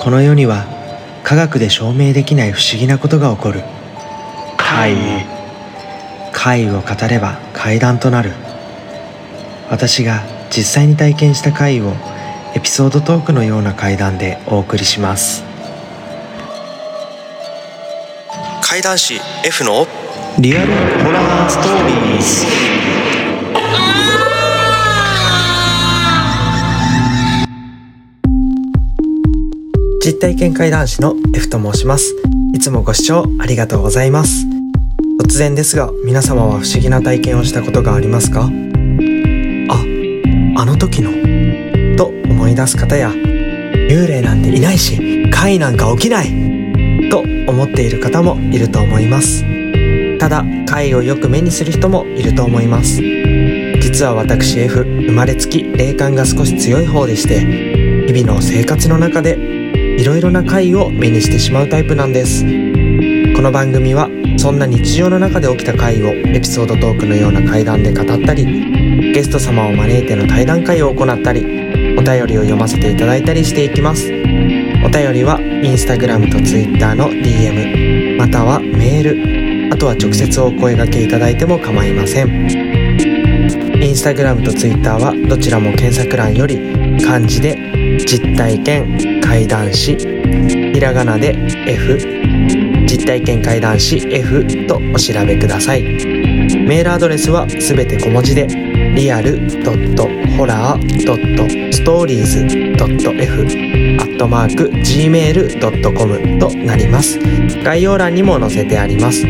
この世には科学で証明できない不思議なことが起こる。怪異。怪異を語れば怪談となる。私が実際に体験した怪異をエピソードトークのような怪談でお送りします。怪談師 F のリアルホラーストーリー体験怪談師の F と申します。いつもご視聴ありがとうございます。突然ですが皆様は不思議な体験をしたことがありますか？ああの時の？と思い出す方や幽霊なんていないし怪なんか起きない！と思っている方もいると思います。ただ怪をよく目にする人もいると思います。実は私 F 生まれつき霊感が少し強い方でして日々の生活の中でろいろな怪を目にしてしまうタイプなんです。この番組はそんな日常の中で起きた怪をエピソードトークのような怪談で語ったりゲスト様を招いての対談会を行ったりお便りを読ませていただいたりしていきます。お便りはインスタグラムとツイッターの DM またはメールあとは直接お声掛けいただいても構いません。インスタグラムとツイッターはどちらも検索欄より漢字で実体験。怪談師。ひらがなで F 実体験怪談師 F とお調べください。メールアドレスはすべて小文字でリアル .horror.stories.f アットマーク gmail.com となります。概要欄にも載せてあります。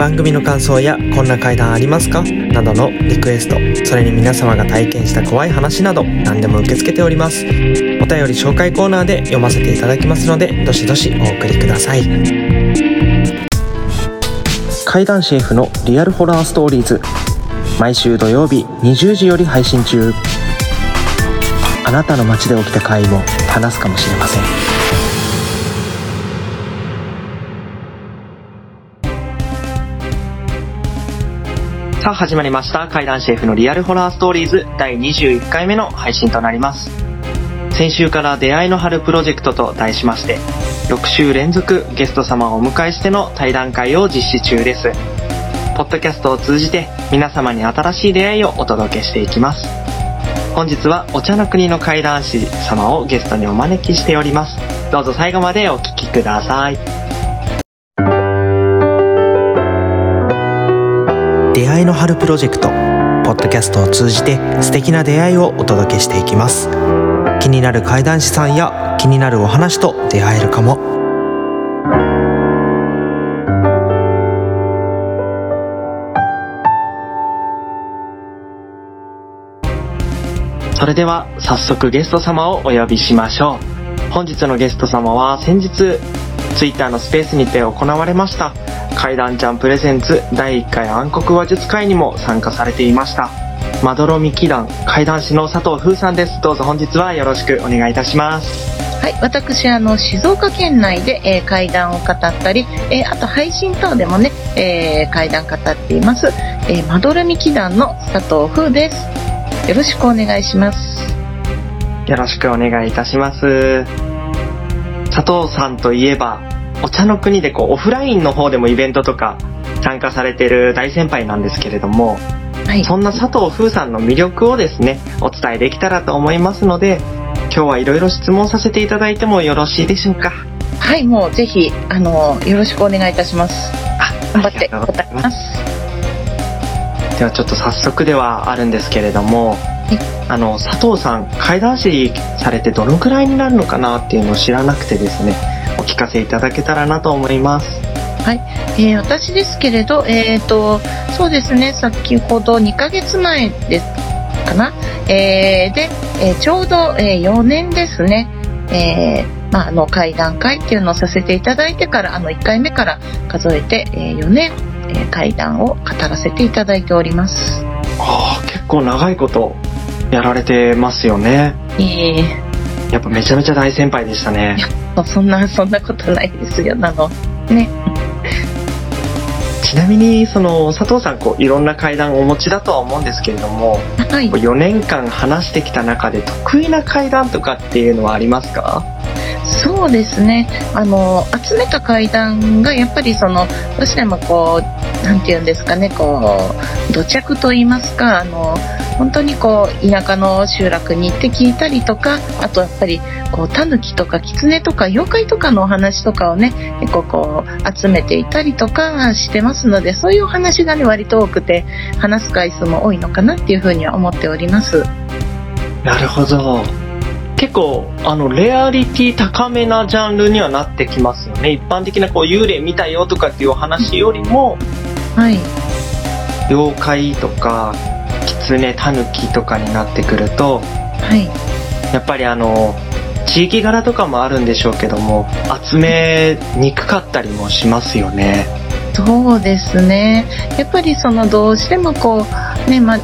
番組の感想やこんな怪談ありますか？などのリクエストそれに皆様が体験した怖い話など何でも受け付けております。お便り紹介コーナーで読ませていただきますのでどしどしお送りください。怪談師 F のリアルホラーストーリーズ。毎週土曜日20時より配信中。あなたの街で起きた怪異も話すかもしれません。さあ始まりました。怪談シェフのリアルホラーストーリーズ。第21回目の配信となります。先週から出会いの春プロジェクトと題しまして6週連続ゲスト様をお迎えしての対談会を実施中です。ポッドキャストを通じて皆様に新しい出会いをお届けしていきます。本日はお茶の国の怪談師様をゲストにお招きしております。どうぞ最後までお聞きください。出会いの春プロジェクト。ポッドキャストを通じて素敵な出会いをお届けしていきます。気になる怪談師さんや気になるお話と出会えるかも。それでは早速ゲスト様をお呼びしましょう。本日のゲスト様は先日 Twitter のスペースにて行われました怪談ちゃんプレゼンツ第1回暗黒話術会にも参加されていました。まどろみ祈願怪談師の佐藤風さんです。どうぞ本日はよろしくお願いいたします。はい、私あの静岡県内で、えー、怪談を語ったり、えー、あと配信等でもね、えー、怪談語っています、えー、まどろみ祈願の佐藤風です。よろしくお願いします。よろしくお願いいたします。佐藤さんといえばお茶の国でこうオフラインの方でもイベントとか参加されてる大先輩なんですけれども、はい、そんな佐藤風さんの魅力をですねお伝えできたらと思いますので今日はいろいろ質問させていただいてもよろしいでしょうか？はいもうぜひあのよろしくお願いいたします。あ頑張って答えます。ではちょっと早速ではあるんですけれども、はい、あの佐藤さん怪談師されてどのくらいになるのかなっていうのを知らなくてですねお聞かせいただけたらなと思いますはい、えー、私ですけれど、えーと、そうですね。先ほど2ヶ月前ですかな、えー、で、えー、ちょうど、え4年ですね、えまあ、あの会談会っていうのをさせていただいてからあの1回目から数えて、え4年、え会談を語らせていただいております。ああ結構長いことやられてますよね。ええ。やっぱめちゃめちゃ大先輩でしたね。そんなそんなことないですよなの。ねちなみにその佐藤さんこういろんな階段をお持ちだとは思うんですけれども、はい、4年間話してきた中で得意な階段とかっていうのはありますか？そうですね。あの集めた階段がやっぱりそのどうしてもこうなんて言うんですかねこう土着と言いますかあの本当にこう田舎の集落に行って聞いたりとかあとやっぱりこうタヌキとかキツネとか妖怪とかのお話とかをね結構こう集めていたりとかしてますのでそういうお話がね割と多くて話す回数も多いのかなっていうふうには思っております。なるほど。結構、あの、レアリティ高めなジャンルにはなってきますよね。一般的なこう、幽霊見たよとかっていうお話よりも、はい、妖怪とか、狐、タヌキとかになってくると、はい、やっぱりあの、地域柄とかもあるんでしょうけども、集めにくかったりもしますよね。そうですね。やっぱりそのどうしてもこうねま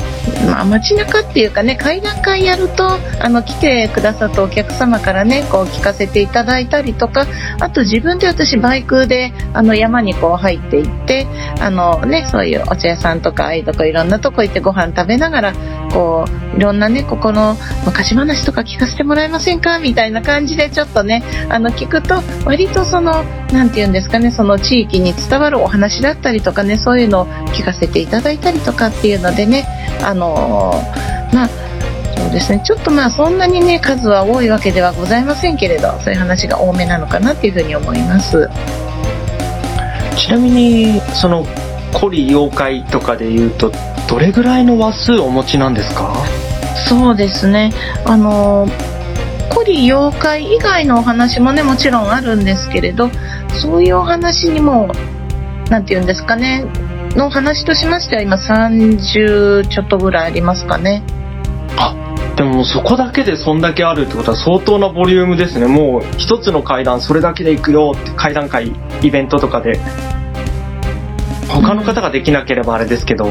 ま、街中っていうかね階段階やるとあの来てくださったお客様からねこう聞かせていただいたりとかあと自分で私バイクであの山にこう入っていってあのねそういうお茶屋さんとかああいうとこいろんなとこ行ってご飯食べながらこういろんなねここの昔話とか聞かせてもらえませんか？みたいな感じでちょっとねあの聞くと割とその何て言うんですかねその地域に伝わるお話だったりとかねそういうのを聞かせていただいたりとかっていうのでねあのまあそうですねちょっとまあそんなにね数は多いわけではございませんけれどそういう話が多めなのかなっていうふうに思います。ちなみに、その、古利妖怪とかで言うと、どれぐらいの話数お持ちなんですか？そうですね。あの古利妖怪以外のお話もねもちろんあるんですけれどそういうお話にも何て言うんですかね。の話としましては今30ちょっとぐらいありますかね。あ、でもそこだけでそんだけあるってことは相当なボリュームですね。もう一つの階段それだけで行くよって階段階イベントとかで。他の方ができなければあれですけど、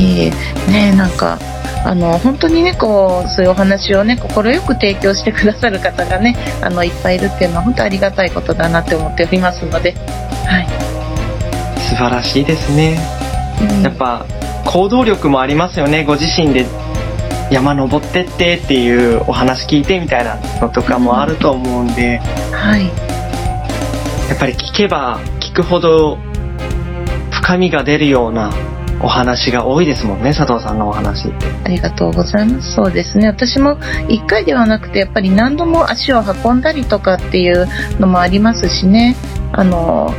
いえ。ねなんかあの本当にねこうそういうお話をね快く提供してくださる方がねあのいっぱいいるっていうのは本当ありがたいことだなって思っておりますので。はい、素晴らしいですね。うん。やっぱ行動力もありますよね。ご自身で山登ってってっていうお話聞いてみたいなのとかもあると思うんで、はい。やっぱり聞けば聞くほど深みが出るようなお話が多いですもんね、佐藤さんのお話って。ありがとうございます。そうですね。私も1回ではなくて、やっぱり何度も足を運んだりとかっていうのもありますしね。あの、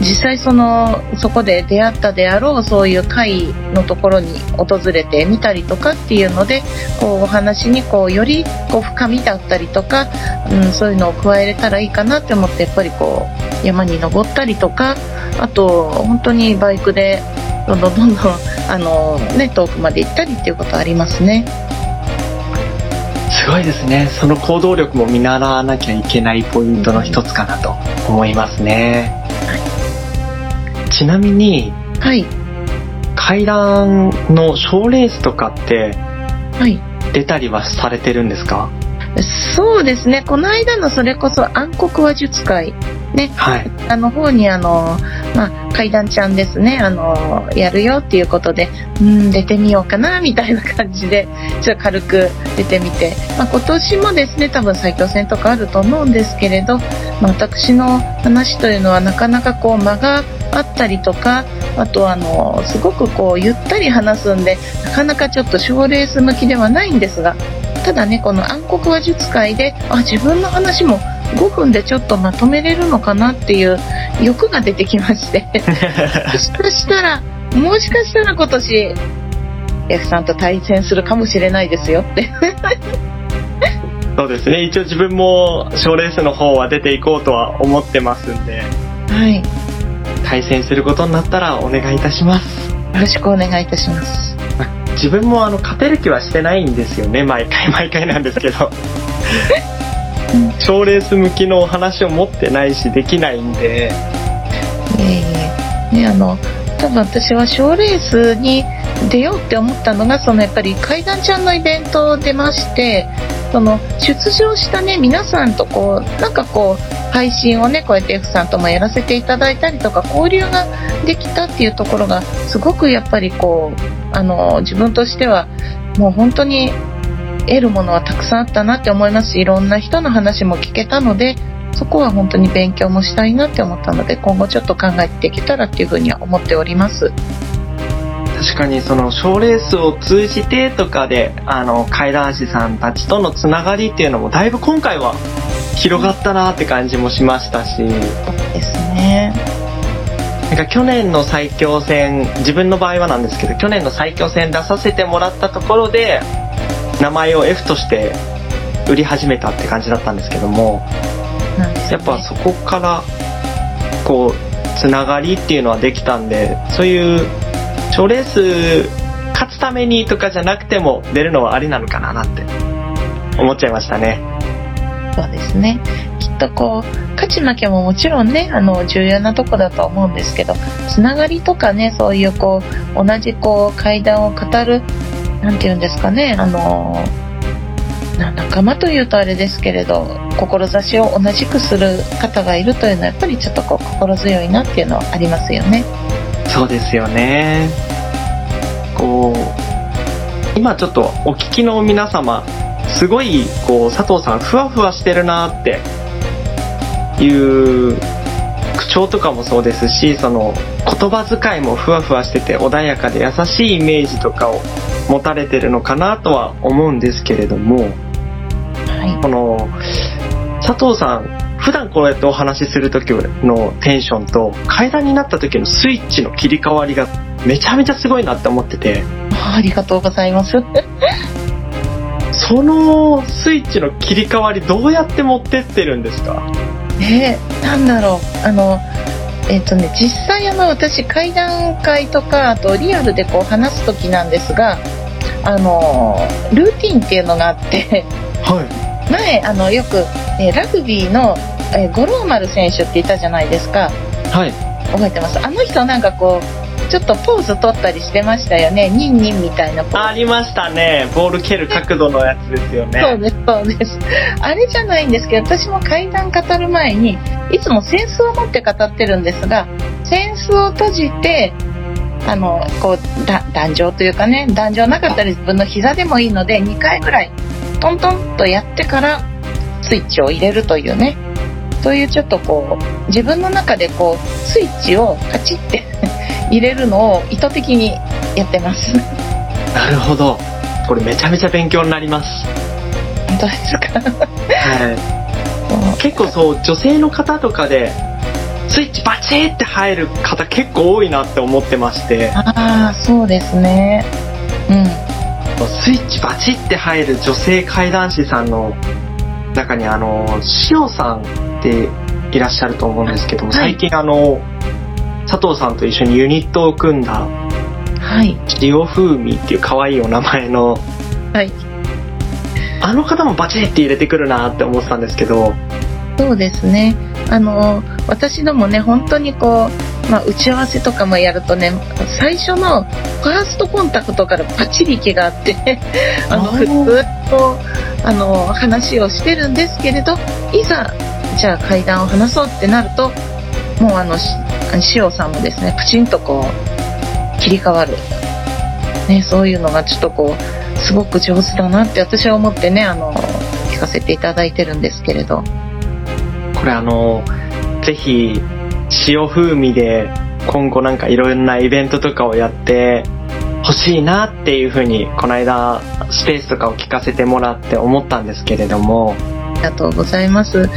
実際その、そこで出会ったであろう、そういう会のところに訪れてみたりとかっていうので、こう、お話にこう、よりこう、深みだったりとか、うん、そういうのを加えれたらいいかなって思って、やっぱりこう、山に登ったりとか、あと、本当にバイクで、どんどんどんどん、あの、ね、遠くまで行ったりっていうことありますね。すごいですね。その行動力も見習わなきゃいけないポイントの一つかなと思いますね。ちなみに、はい。階段の賞レースとかってはい。出たりはされてるんですか？そうですね。この間のそれこそ暗黒話術会、ね、はい。あの方にあの、まあ、階段ちゃんですね、あの、やるよっていうことで、うん、出てみようかな、みたいな感じで、ちょっと軽く出てみて、まあ、今年もですね、多分埼京線とかあると思うんですけれど、まあ、私の話というのはなかなかこう間があったりとか、あとあの、すごくこうゆったり話すんで、なかなかちょっと賞レース向きではないんですが、ただね、この暗黒話術会で、あ、自分の話も5分でちょっとまとめれるのかなっていう欲が出てきまして、もしかしたら、もしかしたら今年、F さんと対戦するかもしれないですよって。そうですね。一応自分も賞レースの方は出ていこうとは思ってますんで、はい。よ対戦することになったらお願いいたします。ろしくお願いいたします。自分もあの、勝てる気はしてないんですよね。毎回毎回なんですけど。賞レース向きのお話を持ってないし、できないんで、いえいえ。ね、あの、多分私は賞レースに出ようって思ったのが、そのやっぱり階段ちゃんのイベント出まして、その出場したね、皆さんとこう、なんかこう、配信をね、こうやって F さんともやらせていただいたりとか、交流ができたっていうところが、すごくやっぱりこう、あの、自分としては、もう本当に得るものはたくさんあったなって思いますし、いろんな人の話も聞けたので、そこは本当に勉強もしたいなって思ったので今後ちょっと考えていけたらっていうふうには思っております。確かにその賞レースを通じてとかであの階段師さんたちとのつながりっていうのもだいぶ今回は広がったなって感じもしましたし。ですね。なんか去年の最強戦自分の場合はなんですけど去年の最強戦出させてもらったところで名前を F として売り始めたって感じだったんですけどもね。やっぱそこからこうつながりっていうのはできたんでそういう賞レース勝つためにとかじゃなくても出るのはありなのかななって思っちゃいましたねそうですね。きっとこう、勝ち負けももちろんね、あの、重要なとこだと思うんですけど、つながりとかね、そういうこう、同じこう、階段を語る、なんて言うんですかね、あの、な仲間というとあれですけれど、志を同じくする方がいるというのは、やっぱりちょっとこう、心強いなっていうのはありますよね。そうですよねこう今ちょっとお聞きの皆様すごいこう佐藤さんふわふわしてるなっていう口調とかもそうですしその言葉遣いもふわふわしてて穏やかで優しいイメージとかを持たれてるのかなとは思うんですけれどもはい。この佐藤さん普段こうやってお話しする時のテンションと階段になった時のスイッチの切り替わりがめちゃめちゃすごいなって思ってて。ありがとうございます。そのスイッチの切り替わりどうやって持ってってるんですか？えー、なんだろう。あのえっ、とね実際あの私会談会とかあとリアルでこう話す時なんですがあのルーティンっていうのがあってはい。前あのよく、えーラグビーの、えー五郎丸選手っていたじゃないですか。はい。覚えてます？あの人なんかこうちょっとポーズ取ったりしてましたよね。ニンニンみたいなポーズ。ありましたね。ボール蹴る角度のやつですよね。そうです、そうです。あれじゃないんですけど、私も階段語る前に、いつもセンスを持って語ってるんですが、センスを閉じて、あの、こう、だ壇上というかね、壇上なかったら自分の膝でもいいので、2回ぐらい、トントンとやってから、スイッチを入れるというね、そういうちょっとこう、自分の中でこう、スイッチをカチッて 入れるのを意図的にやってます。なるほどこれめちゃめちゃ勉強になります本当ですか？はい結構そう女性の方とかでスイッチバチーって入る方結構多いなって思ってましてああ、そうですね。うん。スイッチバチって入る女性怪談師さんの中にあの塩さんっていらっしゃると思うんですけども、はい最近あの佐藤さんと一緒にユニットを組んだはい。塩風味っていう可愛いお名前のはい。あの方もバチって入れてくるなって思ってたんですけどそうですね。あの、私どもね、本当にこう、まあ、打ち合わせとかもやるとね、最初のファーストコンタクトからパチリ気があって、あの、普通と、あの、話をしてるんですけれど、いざ、じゃあ階段を話そうってなると、もうあの、塩さんもですね、プチンとこう、切り替わる。ね、そういうのがちょっとこう、すごく上手だなって私は思ってね、あの、聞かせていただいてるんですけれど。これあのぜひ塩風味で今後なんかいろんなイベントとかをやってほしいなっていうふうにこの間スペースとかを聞かせてもらって思ったんですけれどもがとうございます。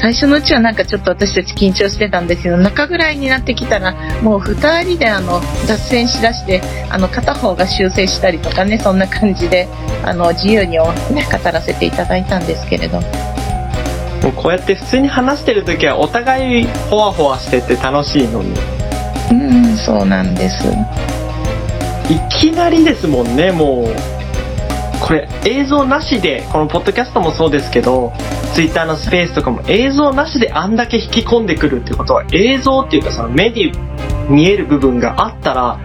最初のうちはなんかちょっと私たち緊張してたんですけど、中ぐらいになってきたら、もう二人であの、脱線しだして、あの、片方が修正したりとかね、そんな感じで、あの、自由におね、語らせていただいたんですけれど。もうこうやって普通に話してる時はお互いホワホワしてて楽しいのにうん、そうなんです。いきなりですもんねもうこれ映像なしでこのポッドキャストもそうですけど Twitter のスペースとかも映像なしであんだけ引き込んでくるってことは映像っていうかその目に見える部分があったら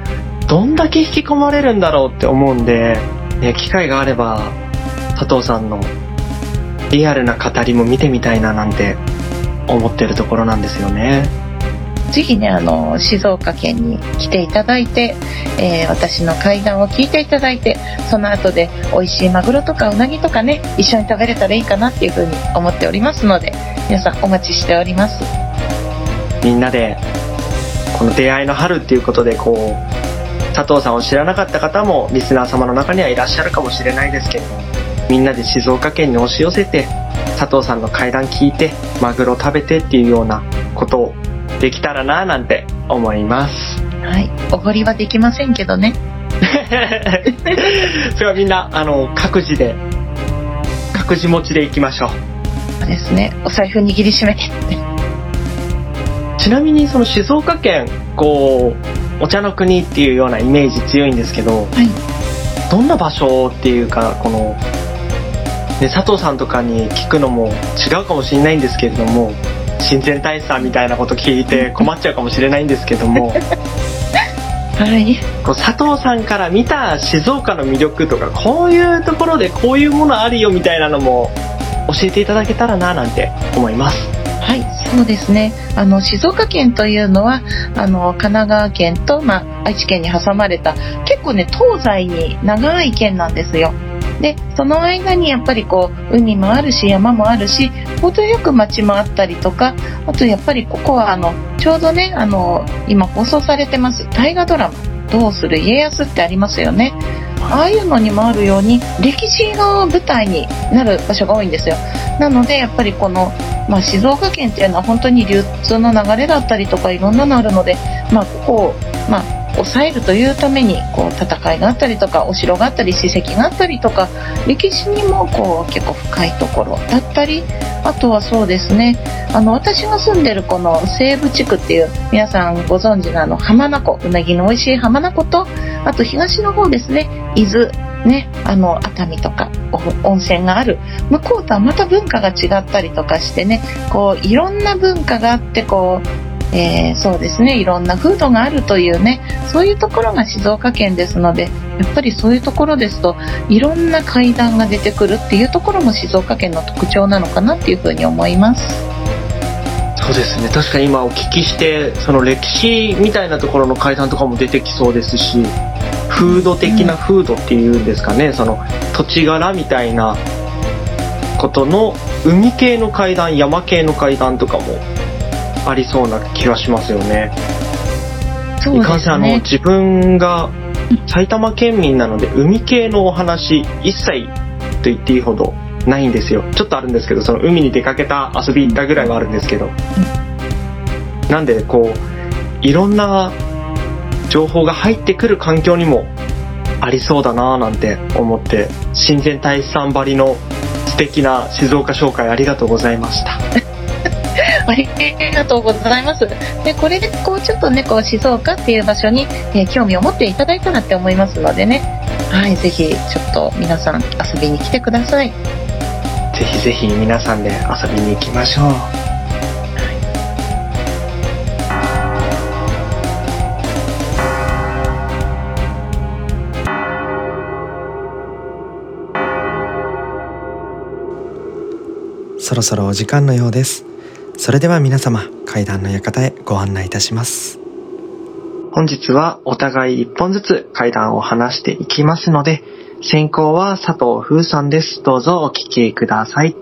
どんだけ引き込まれるんだろうって思うんで、ね、機会があれば佐藤さんのリアルな語りも見てみたいななんて思ってるところなんですよね。ぜひね、あの、静岡県に来ていただいて、えー私の会談を聞いていただいて、その後で美味しいマグロとかウナギとかね、一緒に食べれたらいいかなっていうふうに思っておりますので、皆さんお待ちしております。みんなでこの出会いの春っていうことでこう佐藤さんを知らなかった方もリスナー様の中にはいらっしゃるかもしれないですけどみんなで静岡県に押し寄せて佐藤さんの会談聞いてマグロ食べてっていうようなことをできたらななんて思いますはい。おごりはできませんけどね。それはみんなあの各自で各自持ちでいきましょうそうですね。お財布握りしめて。ちなみにその静岡県こうお茶の国っていうようなイメージ強いんですけどはい。どんな場所っていうかこの、ね、佐藤さんとかに聞くのも違うかもしれないんですけれども親善大使さんみたいなこと聞いて困っちゃうかもしれないんですけども はい。こう佐藤さんから見た静岡の魅力とかこういうところでこういうものあるよみたいなのも教えていただけたらななんて思います。はい、そうですね。あの静岡県というのはあの神奈川県とまあ愛知県に挟まれた結構ね東西に長い県なんですよ。でその間にやっぱりこう海もあるし山もあるし程よく町もあったりとかあとやっぱりここはあのちょうどねあの今放送されてます大河ドラマ「どうする家康」ってありますよね。ああいうのにもあるように歴史が舞台になる場所が多いんですよ。なのでやっぱりこのまあ、静岡県っていうのは本当に流通の流れだったりとかいろんなのあるので、まあ、ここを、まあ、抑えるというためにこう戦いがあったりとかお城があったり史跡があったりとか歴史にもこう結構深いところだったりあとはそうですねあの私が住んでるこの西部地区っていう皆さんご存知のあの浜名湖うなぎの美味しい浜名湖とあと東の方ですね伊豆ね、あの熱海とか温泉がある向こうとはまた文化が違ったりとかしてねこういろんな文化があってこう、えーそうですね。いろんな風土があるというねそういうところが静岡県ですのでやっぱりそういうところですといろんな階段が出てくるっていうところも静岡県の特徴なのかなっていうふうに思います。そうですね。確かに今お聞きしてその歴史みたいなところの階段とかも出てきそうですし風土的な風土っていうんですかね、その土地柄みたいなことの海系の階段山系の階段とかもありそうな気がしますよね。そうでいかんせんあのすね。自分が埼玉県民なので海系のお話一切と言っていいほどないんですよちょっとあるんですけどその海に出かけた遊び行ったぐらいはあるんですけどなんでこういろんな情報が入ってくる環境にもありそうだなぁなんて思って親善大使さんばりの素敵な静岡紹介ありがとうございましたありがとうございます。で、これでこうちょっとね、こう静岡っていう場所に、えー興味を持っていただいたらって思いますのでね。はい、ぜひちょっと皆さん遊びに来てください。ぜひぜひ皆さんで遊びに行きましょうそろそろお時間のようですそれでは皆様階段の館へご案内いたします本日はお互い一本ずつ階段を話していきますので、先行は佐藤風さんです。どうぞお聞きください。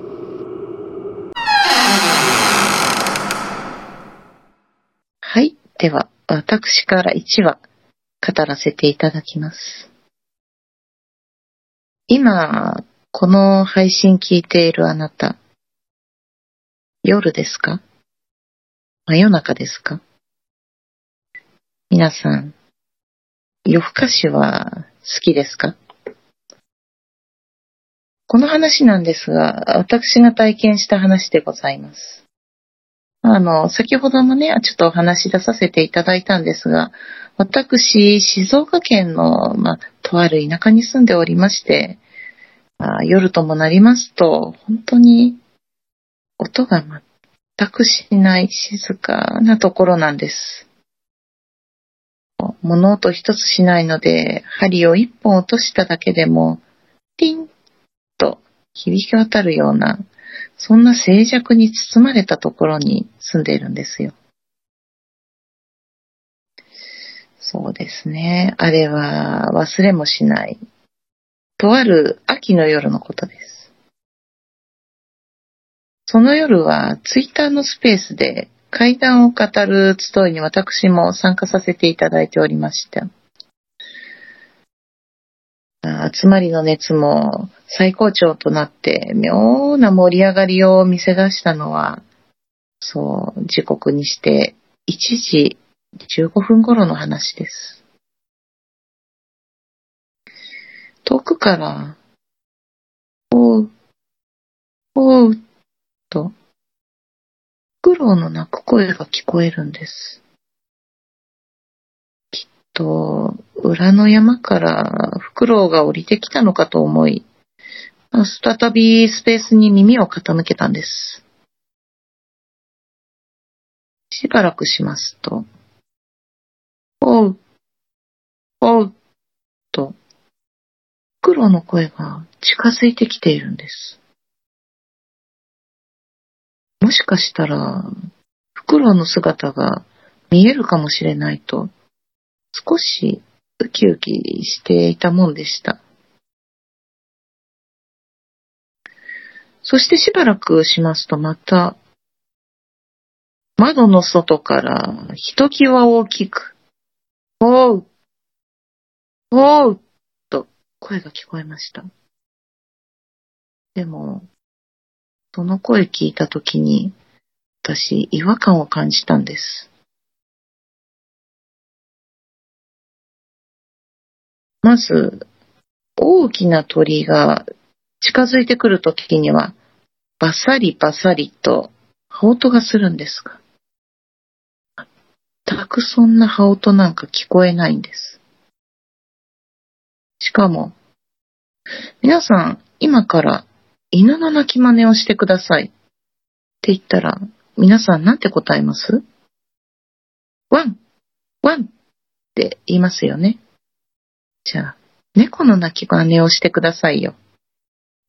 はい。では、私から1話語らせていただきます。今、この配信聞いているあなた、夜ですか？真夜中ですか？皆さん、夜更かしは好きですか？この話なんですが、私が体験した話でございます。あの、先ほどもね、ちょっとお話し出させていただいたんですが、私、静岡県の、まあ、とある田舎に住んでおりまして、あ夜ともなりますと、本当に音が全くしない静かなところなんです。物音一つしないので、針を一本落としただけでも、ピンと響き渡るような、そんな静寂に包まれたところに住んでいるんですよ。そうですね。あれは忘れもしない。とある秋の夜のことです。その夜はツイッターのスペースで階段を語る集いに私も参加させていただいておりました。集まりの熱も最高潮となって妙な盛り上がりを見せ出したのは、そう、時刻にして1時15分頃の話です。遠くから、おう、おう、と、フクロウの鳴く声が聞こえるんです。きっと、裏の山からフクロウが降りてきたのかと思い、再びスペースに耳を傾けたんです。しばらくしますと、おう、おう、と、フクロウの声が近づいてきているんです。もしかしたら、フクロウの姿が見えるかもしれないと、少しウキウキしていたもんでした。そしてしばらくしますとまた、窓の外からひときわ大きく、おう、おう、と声が聞こえました。でも、その声聞いたときに、私、違和感を感じたんです。まず、大きな鳥が近づいてくるときには、バサリバサリと羽音がするんですが、全くそんな羽音なんか聞こえないんです。しかも、皆さん、今から犬の鳴き真似をしてください。って言ったら、皆さんなんて答えます？ワン、ワンって言いますよね。じゃあ、猫の鳴き真似をしてくださいよ。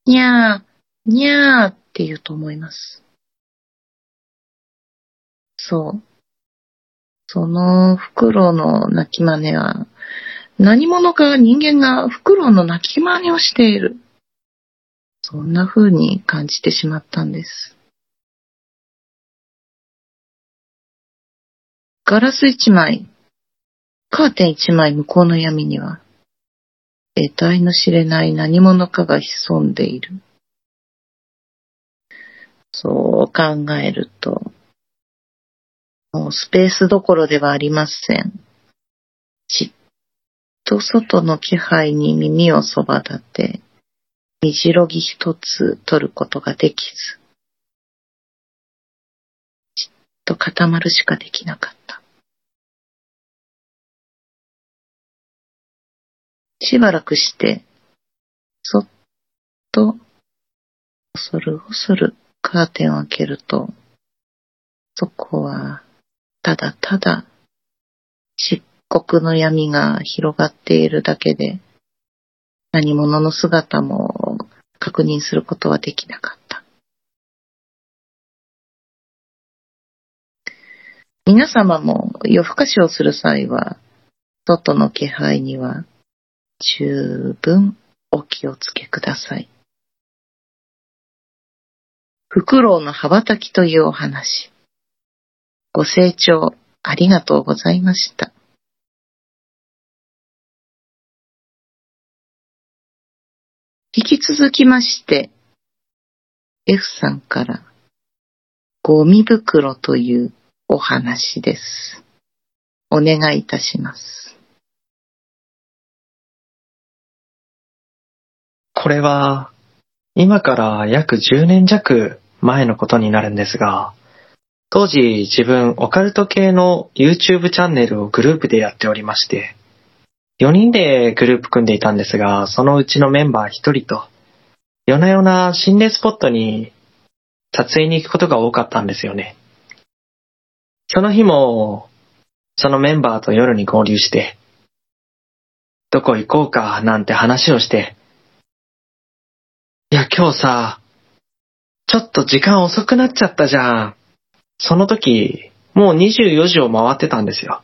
にゃー、にゃーって言うと思います。そう。そのフクロウの鳴き真似は、何者か人間がフクロウの鳴き真似をしている。そんな風に感じてしまったんです。ガラス一枚、カーテン一枚向こうの闇には、得体の知れない何者かが潜んでいる。そう考えると、もうスペースどころではありません。じっと外の気配に耳をそば立て、じろぎ一つ取ることができず、じっと固まるしかできなかった。しばらくして、そっと、恐る恐るカーテンを開けると、そこは、ただただ、漆黒の闇が広がっているだけで、何者の姿も確認することはできなかった。皆様も夜更かしをする際は、外の気配には十分お気をつけください。フクロウの羽ばたきというお話。ご清聴ありがとうございました。引き続きまして、F さんから、ゴミ袋というお話です。お願いいたします。これは、今から約10年弱前のことになるんですが、当時自分オカルト系の YouTube チャンネルをグループでやっておりまして、4人でグループ組んでいたんですが、そのうちのメンバー1人と、夜な夜な心霊スポットに撮影に行くことが多かったんですよね。その日も、そのメンバーと夜に合流して、どこ行こうかなんて話をして、いや、今日さ、ちょっと時間遅くなっちゃったじゃん。その時、もう24時を回ってたんですよ。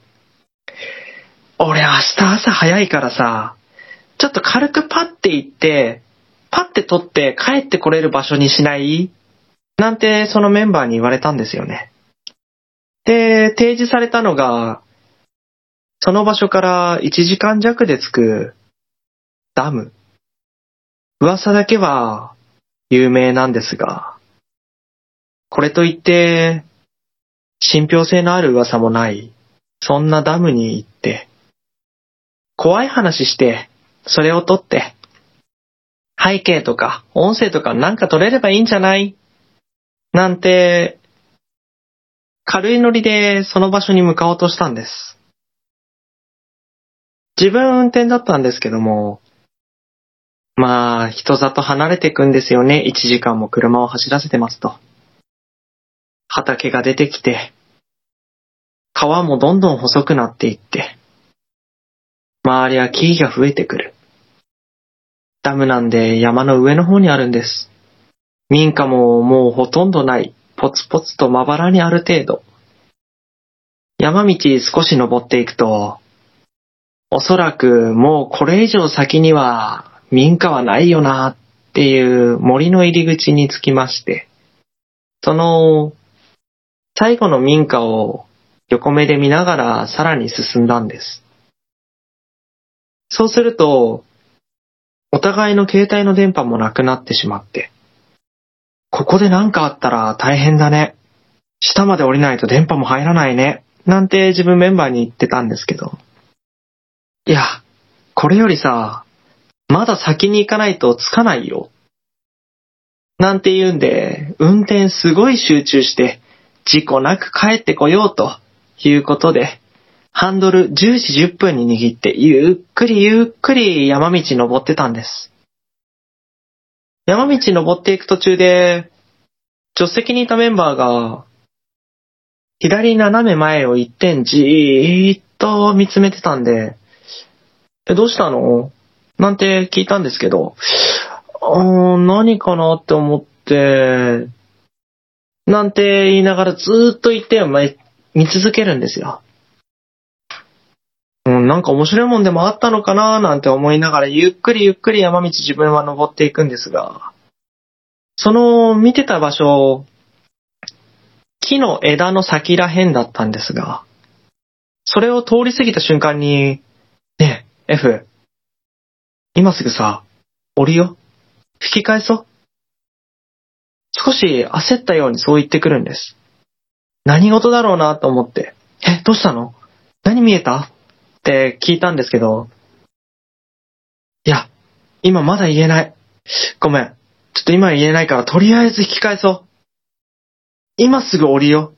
俺明日朝早いからさ、ちょっと軽くパッて行って、パッて取って帰ってこれる場所にしない？なんてそのメンバーに言われたんですよね。で、提示されたのが、その場所から1時間弱で着くダム。噂だけは有名なんですが、これといって、信憑性のある噂もない、そんなダムに行っ、怖い話して、それを撮って、背景とか音声とかなんか撮れればいいんじゃない？なんて、軽いノリでその場所に向かおうとしたんです。自分運転だったんですけども、まあ、人里離れていくんですよね。1時間も車を走らせてますと。畑が出てきて、川もどんどん細くなっていって、周りは木々が増えてくる。ダムなんで山の上の方にあるんです。民家ももうほとんどない。ポツポツとまばらにある程度。山道少し登っていくと、おそらくもうこれ以上先には民家はないよなっていう森の入り口に着きまして、その最後の民家を横目で見ながらさらに進んだんです。そうすると、お互いの携帯の電波もなくなってしまって、ここで何かあったら大変だね。下まで降りないと電波も入らないね。なんて自分メンバーに言ってたんですけど。いや、これよりさ、まだ先に行かないと着かないよ。なんて言うんで、運転すごい集中して、事故なく帰ってこようということで、ハンドル10時10分に握って、ゆっくりゆっくり山道登ってたんです。山道登っていく途中で、助手席にいたメンバーが、左斜め前を一点じーっと見つめてたんで、え、どうしたの？なんて聞いたんですけど、あー何かなって思って、なんて言いながらずーっと一点を見続けるんですよ。なんか面白いもんでもあったのかななんて思いながらゆっくりゆっくり山道自分は登っていくんですが、その見てた場所、木の枝の先ら辺だったんですが、それを通り過ぎた瞬間に、ねえ、F、今すぐさ、降りよ。引き返そう。少し焦ったようにそう言ってくるんです。何事だろうなと思って、え、どうしたの？何見えた？って聞いたんですけど、いや、今まだ言えない。ごめん。ちょっと今言えないから、とりあえず引き返そう。今すぐ降りよう。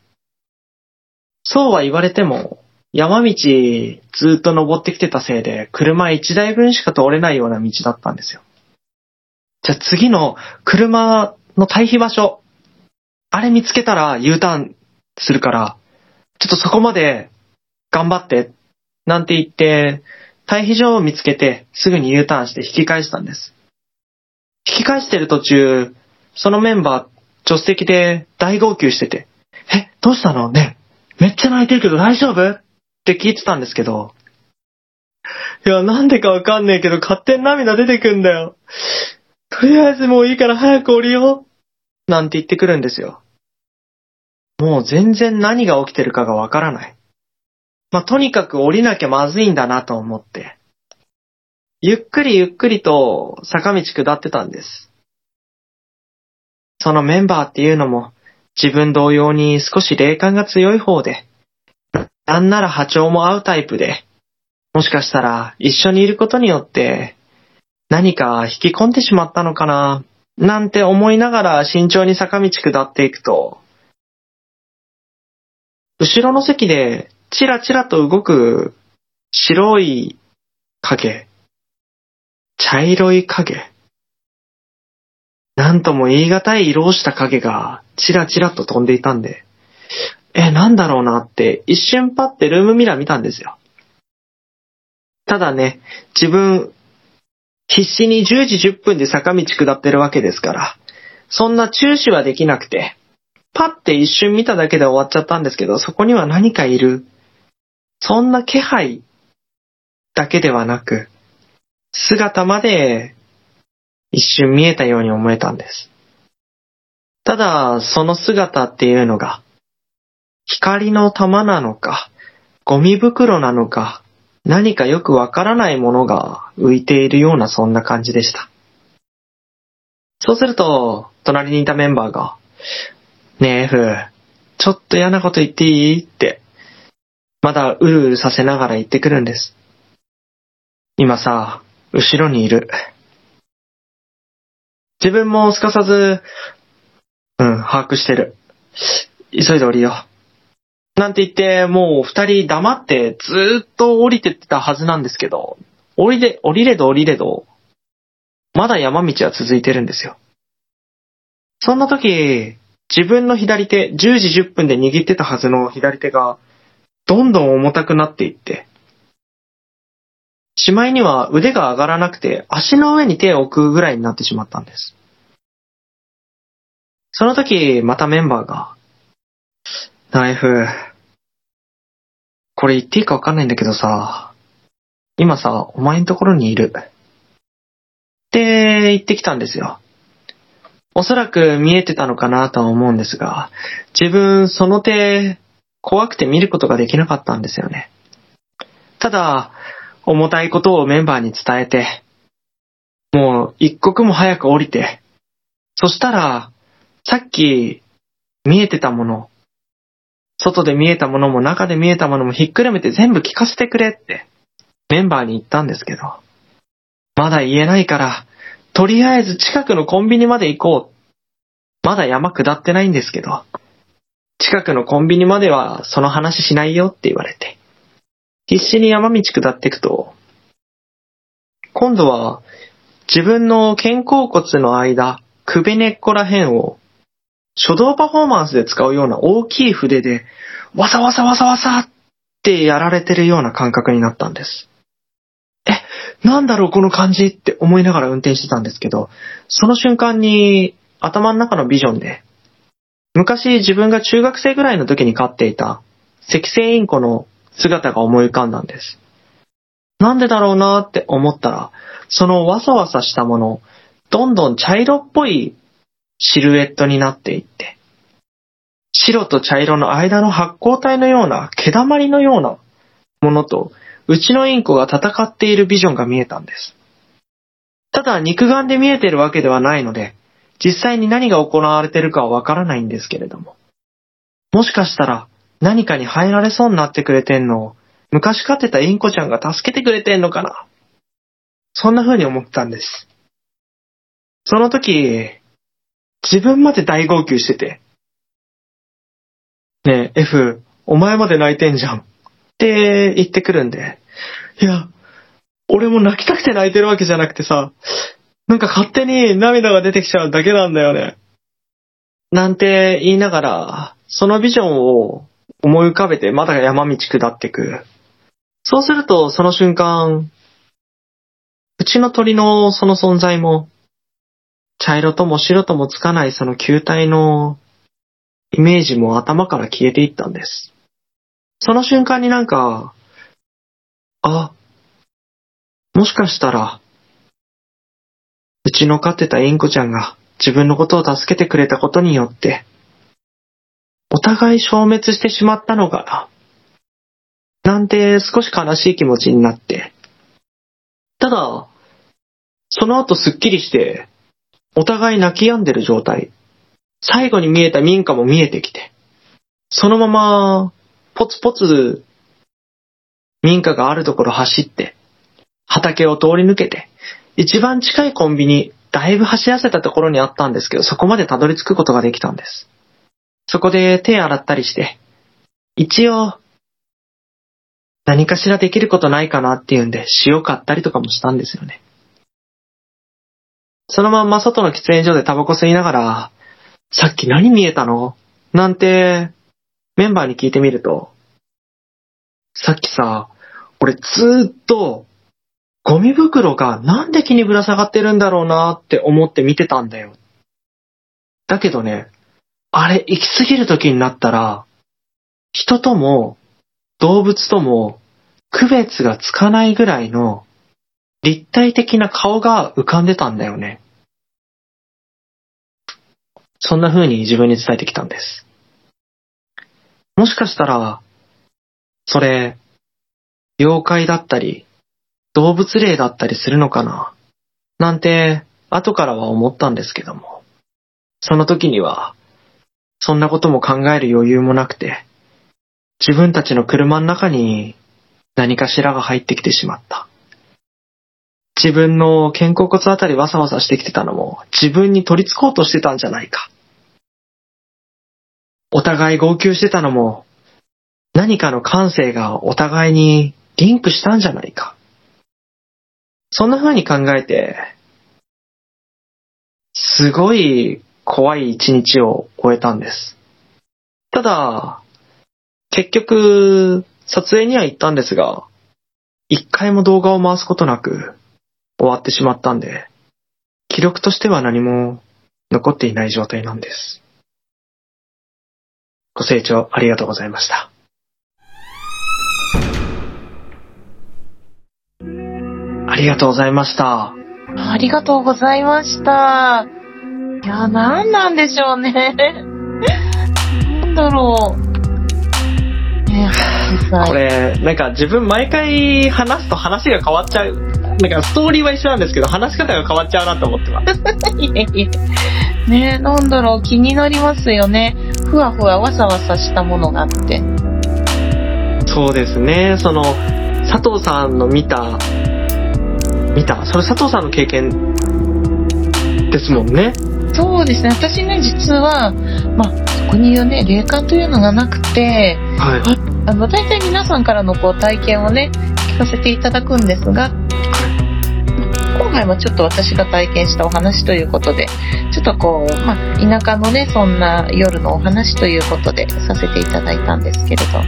そうは言われても、山道ずっと登ってきてたせいで、車1台分しか通れないような道だったんですよ。じゃあ次の車の退避場所、あれ見つけたら U ターンするから、ちょっとそこまで頑張って、なんて言って、退避場を見つけてすぐに U ターンして引き返したんです。引き返してる途中、そのメンバー、助手席で大号泣してて、え、どうしたの？ねめっちゃ泣いてるけど大丈夫？って聞いてたんですけど、いや、なんでかわかんねえけど勝手に涙出てくんだよ。とりあえずもういいから早く降りよう。なんて言ってくるんですよ。もう全然何が起きてるかがわからない。まあ、とにかく降りなきゃまずいんだなと思って。ゆっくりゆっくりと坂道下ってたんです。そのメンバーっていうのも自分同様に少し霊感が強い方で、なんなら波長も合うタイプで、もしかしたら一緒にいることによって何か引き込んでしまったのかな、なんて思いながら慎重に坂道下っていくと、後ろの席でチラチラと動く白い影、茶色い影、なんとも言い難い色をした影がチラチラと飛んでいたんで、え、なんだろうなって一瞬パッてルームミラー見たんですよ。ただね、自分、必死に10時10分で坂道下ってるわけですから、そんな注視はできなくて、パッて一瞬見ただけで終わっちゃったんですけど、そこには何かいる。そんな気配だけではなく、姿まで一瞬見えたように思えたんです。ただ、その姿っていうのが、光の玉なのか、ゴミ袋なのか、何かよくわからないものが浮いているようなそんな感じでした。そうすると、隣にいたメンバーが、ねえ、F、ちょっと嫌なこと言っていい？って、まだうるうるさせながら言ってくるんです。今さ、後ろにいる。自分もすかさず、うん、把握してる。急いで降りよう。なんて言って、もう二人黙ってずーっと降りてってたはずなんですけど、降りれ、降りれど降りれど、まだ山道は続いてるんですよ。そんな時、自分の左手、10時10分で握ってたはずの左手が、どんどん重たくなっていって、しまいには腕が上がらなくて足の上に手を置くぐらいになってしまったんです。その時、またメンバーが、ナイフ、これ言っていいかわかんないんだけどさ、今さ、お前のところにいる。って言ってきたんですよ。おそらく見えてたのかなとは思うんですが、自分その手、怖くて見ることができなかったんですよね。ただ、重たいことをメンバーに伝えて、もう一刻も早く降りて、そしたら、さっき見えてたもの、外で見えたものも中で見えたものもひっくるめて全部聞かせてくれってメンバーに言ったんですけど、まだ言えないから、とりあえず近くのコンビニまで行こう。まだ山下ってないんですけど、近くのコンビニまではその話しないよって言われて、必死に山道下っていくと、今度は自分の肩甲骨の間、首根っこら辺を書道パフォーマンスで使うような大きい筆で、わさわさわさわさってやられてるような感覚になったんです。え、なんだろうこの感じって思いながら運転してたんですけど、その瞬間に頭の中のビジョンで、昔自分が中学生ぐらいの時に飼っていた赤星インコの姿が思い浮かんだんです。なんでだろうなって思ったら、そのわさわさしたもの、どんどん茶色っぽいシルエットになっていって、白と茶色の間の発光体のような毛溜まりのようなものと、うちのインコが戦っているビジョンが見えたんです。ただ肉眼で見えてるわけではないので、実際に何が行われてるかはわからないんですけれども。もしかしたら何かに入られそうになってくれてんのを、昔飼ってたインコちゃんが助けてくれてんのかな？そんな風に思ったんです。その時、自分まで大号泣してて、ねえ、F、お前まで泣いてんじゃん。って言ってくるんで、いや、俺も泣きたくて泣いてるわけじゃなくてさ、なんか勝手に涙が出てきちゃうだけなんだよね。なんて言いながら、そのビジョンを思い浮かべてまだ山道下ってく。そうすると、その瞬間、うちの鳥のその存在も、茶色とも白ともつかないその球体のイメージも頭から消えていったんです。その瞬間になんか、あ、もしかしたら、うちの飼ってたインコちゃんが自分のことを助けてくれたことによって、お互い消滅してしまったのかな。なんて少し悲しい気持ちになって。ただ、その後すっきりして、お互い泣き止んでる状態。最後に見えた民家も見えてきて、そのまま、ポツポツ、民家があるところ走って、畑を通り抜けて、一番近いコンビニ、だいぶ走らせたところにあったんですけど、そこまでたどり着くことができたんです。そこで手洗ったりして、一応、何かしらできることないかなっていうんで、塩買ったりとかもしたんですよね。そのまんま外の喫煙所でタバコ吸いながら、さっき何見えたの？なんて、メンバーに聞いてみると、さっきさ、俺ずーっと、ゴミ袋がなんで木にぶら下がってるんだろうなって思って見てたんだよ。だけどね、あれ行き過ぎる時になったら、人とも動物とも区別がつかないぐらいの立体的な顔が浮かんでたんだよね。そんな風に自分に伝えてきたんです。もしかしたら、それ、妖怪だったり、動物霊だったりするのかな？なんて、後からは思ったんですけども。その時には、そんなことも考える余裕もなくて、自分たちの車の中に何かしらが入ってきてしまった。自分の肩甲骨あたりわさわさしてきてたのも自分に取り付こうとしてたんじゃないか。お互い号泣してたのも何かの感性がお互いにリンクしたんじゃないか。そんな風に考えて、すごい怖い一日を終えたんです。ただ、結局、撮影には行ったんですが、一回も動画を回すことなく終わってしまったんで、記録としては何も残っていない状態なんです。ご清聴ありがとうございました。ありがとうございました。ありがとうございました。いや、なんなんでしょうね。なんだろう。これ、なんか自分毎回話すと話が変わっちゃう。なんかストーリーは一緒なんですけど、話し方が変わっちゃうなと思ってます。いえいえ。ねなんだろう、気になりますよね。ふわふわわさわさしたものがあって。そうですね、その、佐藤さんの見た、見たそれ佐藤さんの経験ですもんね。そうですね、私ね、実は、まあ、そこにね、霊感というのがなくて、はい。あの、大体皆さんからのこう体験をね、聞かせていただくんですが、今回はちょっと私が体験したお話ということで、ちょっとこう、まあ、田舎のね、そんな夜のお話ということでさせていただいたんですけれど。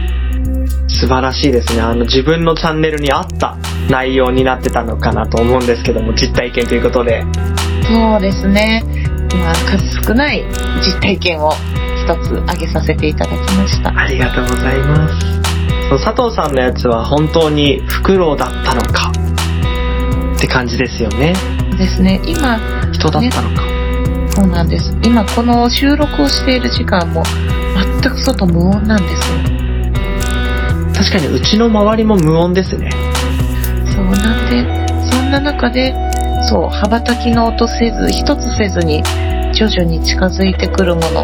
素晴らしいですね。あの、自分のチャンネルに合った内容になってたのかなと思うんですけども、実体験ということで。そうですね。まあ、数少ない実体験を一つ挙げさせていただきました。ありがとうございます。佐藤さんのやつは本当にフクロウだったのかって感じですよね。ですね。今、人だったのか。そうなんです。今この収録をしている時間も全く外無音なんですよ。確かにうちの周りも無音ですね。そうなんで、そんな中で、そう、羽ばたきの音せず、一つせずに、徐々に近づいてくるもの。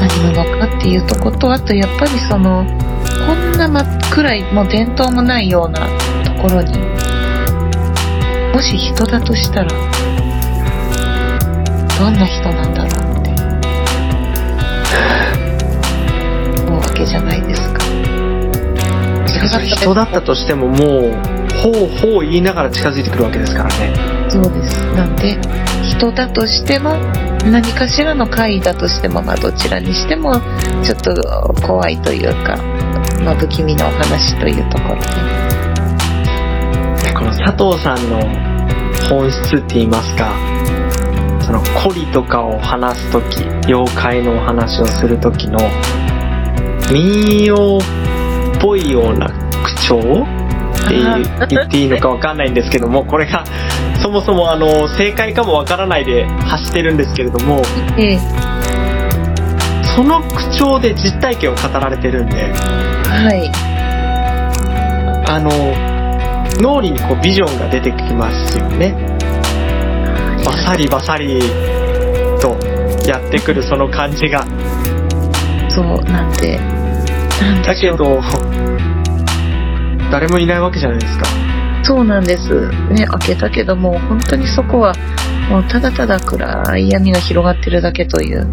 何者かっていうとこと、あとやっぱりその、こんな真っ暗い、もう伝統もないようなところに、もし人だとしたら、どんな人なんだろうって、思うわけじゃないですか。それ人だったとしてももう、ほうほう言いながら近づいてくるわけですからね。そうです。なんで、人だとしても、何かしらの怪異だとしても、まあどちらにしても、ちょっと怖いというか、まあ不気味なお話というところで。この佐藤さんの本質って言いますか、そのコリとかを話すとき、妖怪のお話をするときの民謡っぽいような口調って言っていいのかわかんないんですけども、これがそもそもあの正解かもわからないで発してるんですけれども、ええその口調で実体験を語られてるんで、はい。あの、脳裏にこうビジョンが出てきますよね。バサリバサリとやってくるその感じが。そう、なんで、なんだ。けど、誰もいないわけじゃないですか。そうなんです。ね、開けたけども、本当にそこは、もうただただ暗い闇が広がってるだけという。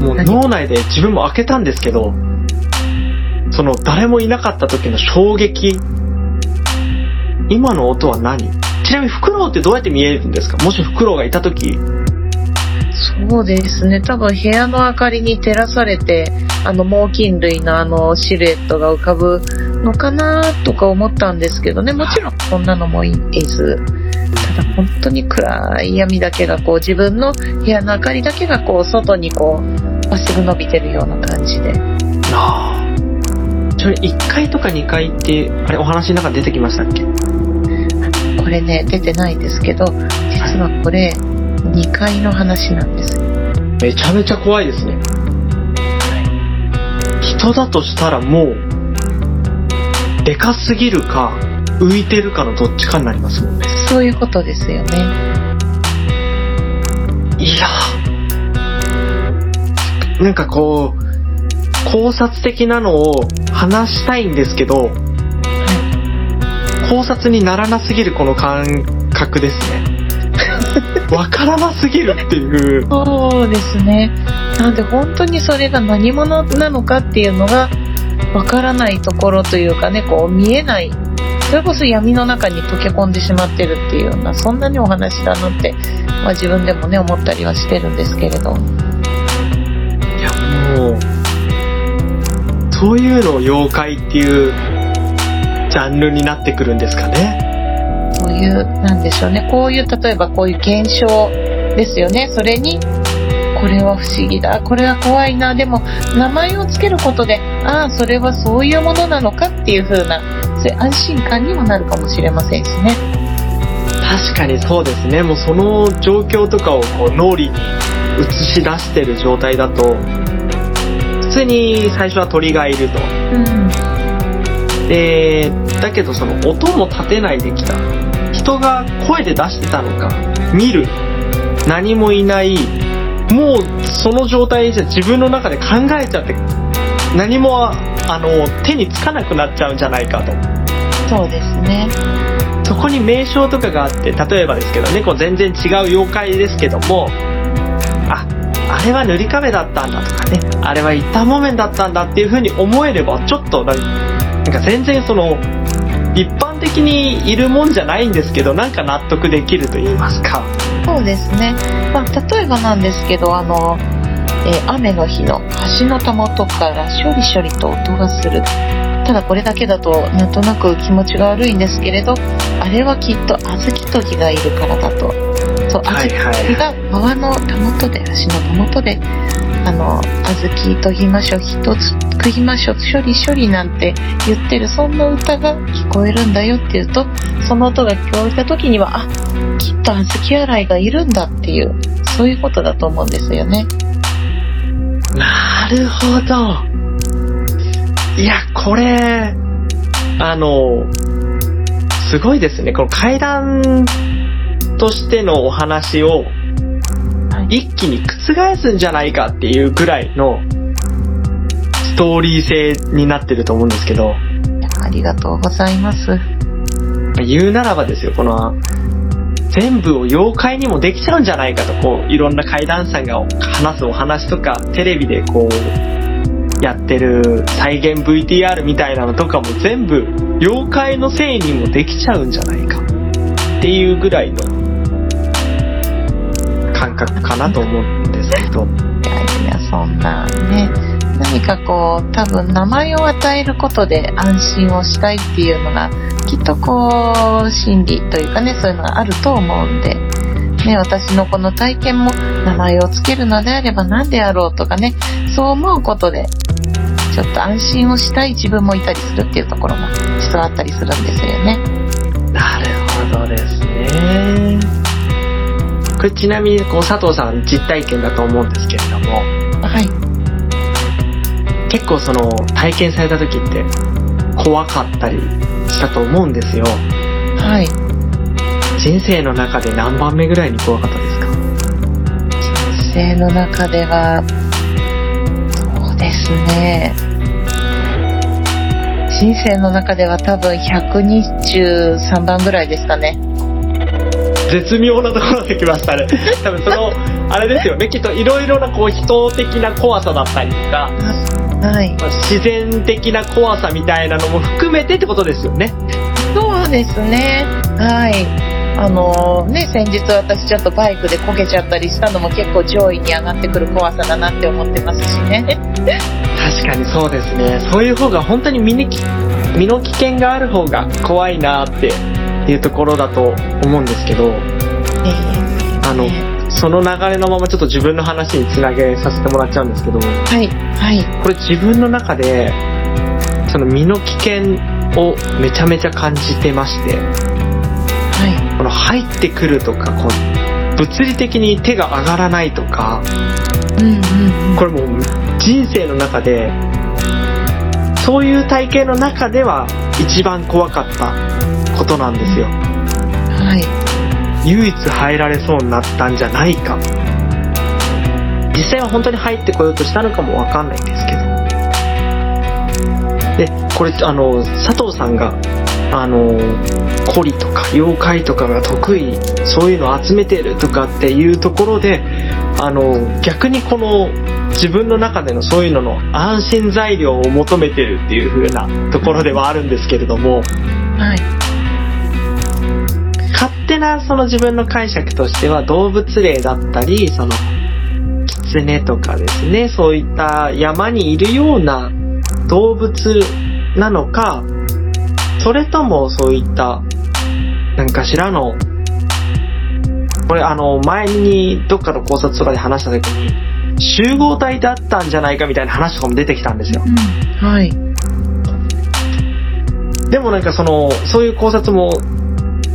もう何？脳内で自分も開けたんですけど、その誰もいなかった時の衝撃。今の音は何？ちなみにフクロウってどうやって見えるんですか？もしフクロウがいた時、そうですね。多分部屋の明かりに照らされて、あの猛禽類のあのシルエットが浮かぶのかなとか思ったんですけどね。もちろんそんなのもいず、ただ本当に暗い闇だけがこう自分の部屋の明かりだけがこう外にこうまっすぐ伸びてるような感じで。ああ。それ1階とか2階って、あれお話の中で出てきましたっけ？これね、出てないんですけど、実はこれ、2階の話なんですよ。めちゃめちゃ怖いですね。人だとしたらもう、でかすぎるか、浮いてるかのどっちかになりますもんね。そういうことですよね。いやなんかこう、考察的なのを話したいんですけど、考察にならなすぎるこの感覚ですね。わからなすぎるっていう。そうですね。なんで本当にそれが何者なのかっていうのがわからないところというかね、こう見えない。それこそ闇の中に溶け込んでしまってるっていうような、そんなにお話だなって、まあ自分でもね、思ったりはしてるんですけれど。いやもう、そういうのを妖怪っていうジャンルになってくるんですかね。そういう、なんでしょうね。こういう、例えばこういう現象ですよね。それに、これは不思議だ、これは怖いな、でも名前をつけることで、ああ、それはそういうものなのかっていう風な、そういう安心感にもなるかもしれませんしね。確かにそうですね。もうその状況とかをこう脳裏に映し出してる状態だと、普通に最初は鳥がいると。うん。で、だけどその音も立てないできた。人が声で出してたのか、見る。何もいない。もうその状態じゃ自分の中で考えちゃって、何もあの手につかなくなっちゃうんじゃないかと。そうですね。そこに名称とかがあって、例えばですけどね、こう全然違う妖怪ですけども、あ、あれは塗り壁だったんだとかね、あれは板木綿だったんだっていう風に思えれば、ちょっとなんか全然その、一般的にいるもんじゃないんですけど、なんか納得できると言いますか。そうですね。まあ、例えばなんですけど、あの、えー雨の日の橋のたもとからショリショリと音がする。ただこれだけだとなんとなく気持ちが悪いんですけれど、あれはきっと小豆とぎがいるからだと。そう、小はい豆が川のたもとで、橋のたもとで、あの、小豆とぎましょ、一つ食いましょ、処理処理なんて言ってる、そんな歌が聞こえるんだよっていうと、その音が聞こえた時には、あ、きっと小豆洗いがいるんだっていう、そういうことだと思うんですよね。なるほど。いや、これ、あの、すごいですね。この階段としてのお話を一気に覆すんじゃないかっていうぐらいのストーリー性になってると思うんですけど、ありがとうございます。言うならばですよ、この、全部を妖怪にもできちゃうんじゃないかと、こう、いろんな怪談さんが話すお話とか、テレビでこう、やってる再現 VTR みたいなのとかも全部、妖怪のせいにもできちゃうんじゃないか。っていうぐらいの感覚かなと思うんですけど。いやいや、そんなね、何かこう、多分名前を与えることで安心をしたいっていうのが、きっとこう、心理というかね、そういうのがあると思うんで、ね、私のこの体験も名前をつけるのであれば何であろうとかね、そう思うことで、ちょっと安心をしたい自分もいたりするっていうところも実はあったりするんですよね。なるほどですね。これちなみにこう佐藤さん実体験だと思うんですけれども、はい。結構その体験された時って怖かったりしたと思うんですよ。はい。人生の中で何番目ぐらいに怖かったですか？人生の中では、そうですね。人生の中では多分123番ぐらいですかね。絶妙なところできましたね。多分その、あれですよね、きっといろいろなこう人的な怖さだったりとか、はい。まあ自然的な怖さみたいなのも含めてってことですよね。そうですね。はい。あのね、先日私ちょっとバイクでこけちゃったりしたのも結構上位に上がってくる怖さだなって思ってますしね。確かにそうですね。そういう方が本当に身にき身の危険がある方が怖いなっていうところだと思うんですけど、あの、その流れのままちょっと自分の話につなげさせてもらっちゃうんですけど、はい、はい。これ自分の中で、その身の危険をめちゃめちゃ感じてまして、はこの入ってくるとか、こう、物理的に手が上がらないとかうんうんうん。これもう人生の中でそういう体験の中では一番怖かったことなんですよ。はい唯一入られそうになったんじゃないか。実際は本当に入ってこようとしたのかもわかんないんですけど。でこれあの佐藤さんがあのコリとか妖怪とかが得意そういうのを集めてるとかっていうところであの逆にこの自分の中でのそういうのの安心材料を求めてるっていう風なところではあるんですけれども。はい。手なその自分の解釈としては動物霊だったりその狐とかですねそういった山にいるような動物なのかそれともそういった何かしらのこれあの前にどっかの考察とかで話した時に集合体だったんじゃないかみたいな話とかも出てきたんですよ。うんはい。でもなんかそのそういう考察も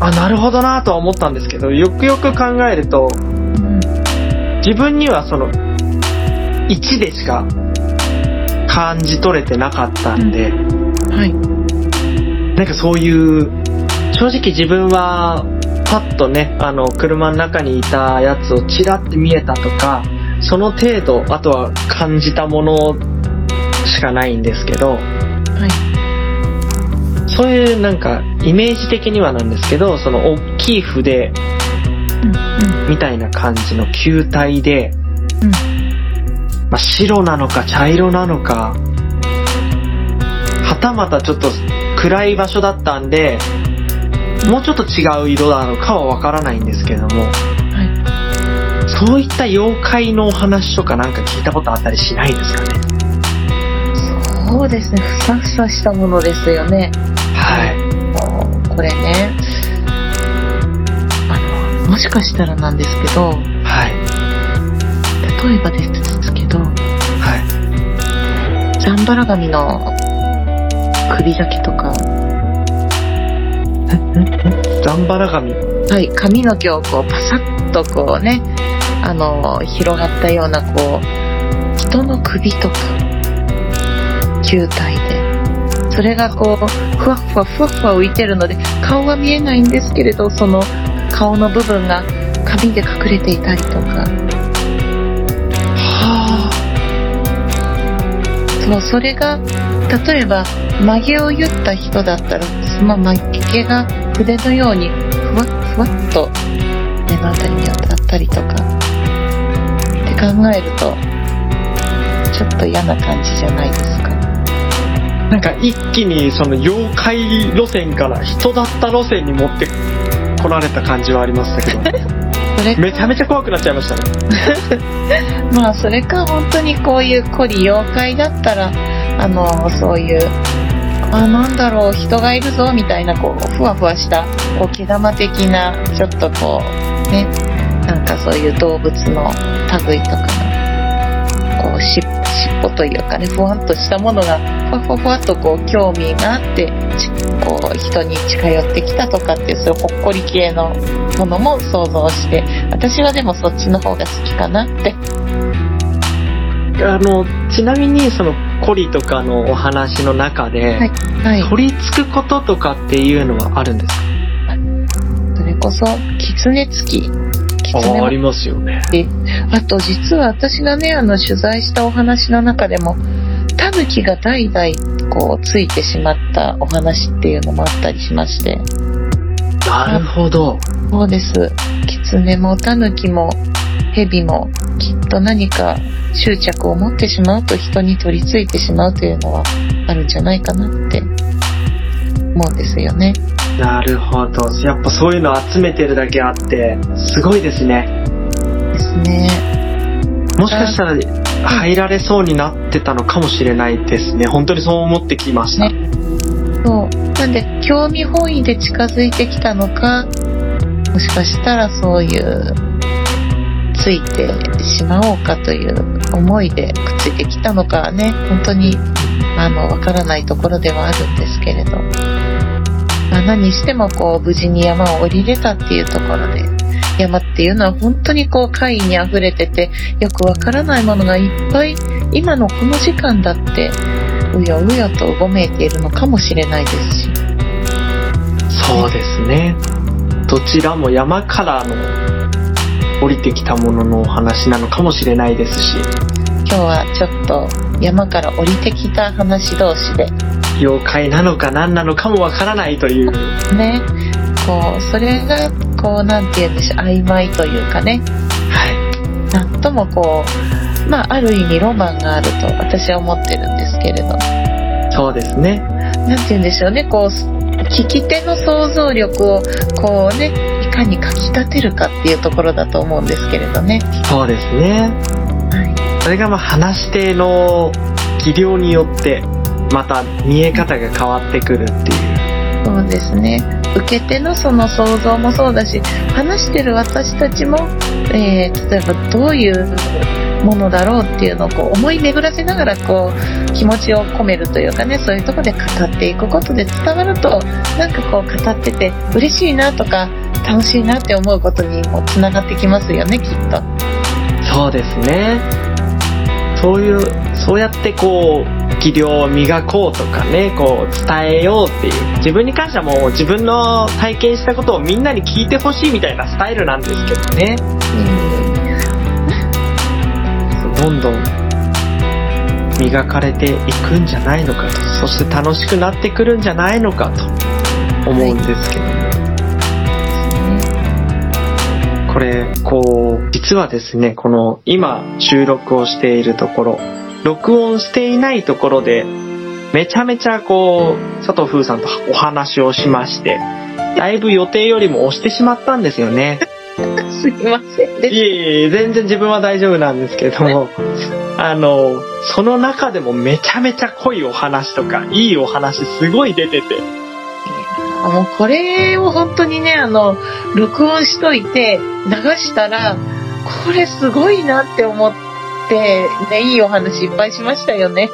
あなるほどなとは思ったんですけどよくよく考えるとうん自分にはその1でしか感じ取れてなかったんで、はい。なんかそういう正直自分はパッとねあの車の中にいたやつをチラって見えたとかその程度あとは感じたものしかないんですけどはいそういうなんかイメージ的にはなんですけどその大きい筆みたいな感じの球体で、うんまあ、白なのか茶色なのかはたまたちょっと暗い場所だったんでもうちょっと違う色なのかはわからないんですけれどもはい。そういった妖怪のお話とかなんか聞いたことあったりしないですかね？そうですね。ふさふさしたものですよね。はい。これね。あのもしかしたらなんですけどはい。例えばですけどはい。ザンバラガミの首だけとか。ザンバラ髪？はい。髪の毛をこうパサッとこうねあの広がったようなこう人の首とか球体で。それがこうふわっふわふわっふわ浮いてるので顔は見えないんですけれどその顔の部分が髪で隠れていたりとか。はそうそれが例えば曲げを言った人だったらその曲げが筆のようにふわっふわっと目のあたりに当たったりとか。って考えるとちょっと嫌な感じじゃないですか。あなんか一気にその妖怪路線から人だった路線に持ってこられた感じはありましたけど。それめちゃめちゃ怖くなっちゃいましたね。まあそれか本当にこういう凝り妖怪だったらあのそういうあなんだろう人がいるぞみたいなこうふわふわしたこう毛玉的なちょっとこうねなんかそういう動物の類とかのこうし尻尾というかねふわっとしたものがふわふわふわっとこう興味があってちこう人に近寄ってきたとかっていうそういうほっこり系のものも想像して私はでもそっちの方が好きかなって。あのちなみにそのコリとかのお話の中で、はいはい。取り付くこととかっていうのはあるんですか？それこそ狐つき狐も。あありますよね。あと実は私がねあの取材したお話の中でもタヌキが代々こうついてしまったお話っていうのもあったりしまして。なるほど。そうです。狐もタヌキもヘビもきっと何か執着を持ってしまうと人に取り付いてしまうというのはあるんじゃないかなって思うんですよねなるほど。やっぱそういうの集めてるだけあってすごいですね。ですね。もしかしたら入られそうになってたのかもしれないですね。本当にそう思ってきました、ね。そう。なんで興味本位で近づいてきたのかもしかしたらそういうついてしまおうかという思いでくっついてきたのかはね本当にあのわからないところではあるんですけれど、まあ、何にしてもこう無事に山を降りれたっていうところで山っていうのは本当にこう怪異に溢れててよくわからないものがいっぱい今のこの時間だってうようよとうごめいているのかもしれないですし。そうですね。どちらも山からの降りてきたもののお話なのかもしれないですし。今日はちょっと山から降りてきた話同士で妖怪なのか何なのかもわからないという。ね。こうそれがこうなんて言うんでしょう曖昧というかね。はい。なんともこうまあある意味ロマンがあると私は思ってるんですけれどそうですね。なんて言うんでしょうね。こう聞き手の想像力をこうねいかにかきたてるかっていうところだと思うんですけれどね。そうですね。はい。それがまあ話し手の技量によってまた見え方が変わってくるっていう。そうですね。受け手のその想像もそうだし話してる私たちも、えー例えばどういうものだろうっていうのをこう思い巡らせながらこう気持ちを込めるというかねそういうところで語っていくことで伝わるとなんかこう語ってて嬉しいなとか楽しいなって思うことにもつながってきますよねきっと。そうですね。そういうそうやってこう技量を磨こうとかねこう伝えようっていう。自分に関してはもう自分の体験したことをみんなに聞いてほしいみたいなスタイルなんですけどね。どんどん磨かれていくんじゃないのかと。そして楽しくなってくるんじゃないのかと思うんですけども、これこう実はですねこの今収録をしているところ録音していないところでめちゃめちゃこう佐藤風さんとお話をしましてだいぶ予定よりも押してしまったんですよね。すいませんいでえいえ、全然自分は大丈夫なんですけれども、あの、その中でもめちゃめちゃ濃いお話とか、いいお話すごい出てて、もうこれを本当にねあの録音しといて流したらこれすごいなって思ってねいいお話いっぱいしましたよね。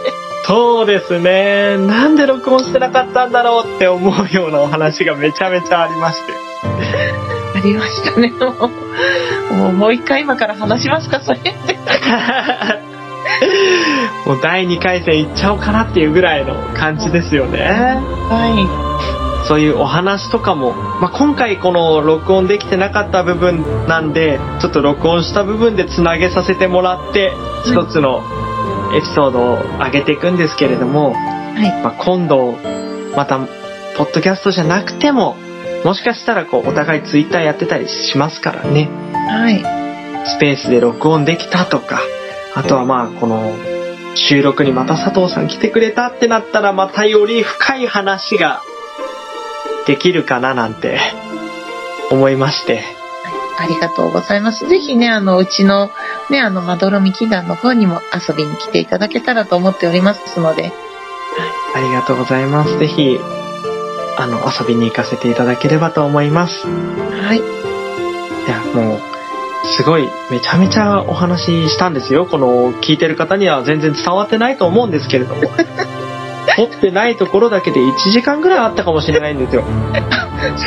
そうですね、なんで録音してなかったんだろうって思うようなお話がめちゃめちゃありまして。ありましたね。もう、もうもう一回今から話しますか、それって。もう第2回戦行っちゃおうかなっていうぐらいの感じですよね。はそういうお話とかも、まあ、今回この録音できてなかった部分なんで、ちょっと録音した部分でつなげさせてもらって、一つのエピソードを上げていくんですけれども、い。はい。まあ、今度、また、ポッドキャストじゃなくても、もしかしたらこう、お互いツイッターやってたりしますからね。はい。スペースで録音できたとか、あとはまあ、この、収録にまた佐藤さん来てくれたってなったら、またより深い話ができるかななんて思いまして。ありがとうございます。ぜひね、あの、うちの、ね、あの、まどろみ祈願の方にも遊びに来ていただけたらと思っておりますので、ありがとうございます。ぜひ、あの、遊びに行かせていただければと思います。はい。いや、もう、すごい、めちゃめちゃお話ししたんですよ。この、聞いてる方には全然伝わってないと思うんですけれども。撮ってないところだけで1時間ぐらいあったかもしれないんですよ。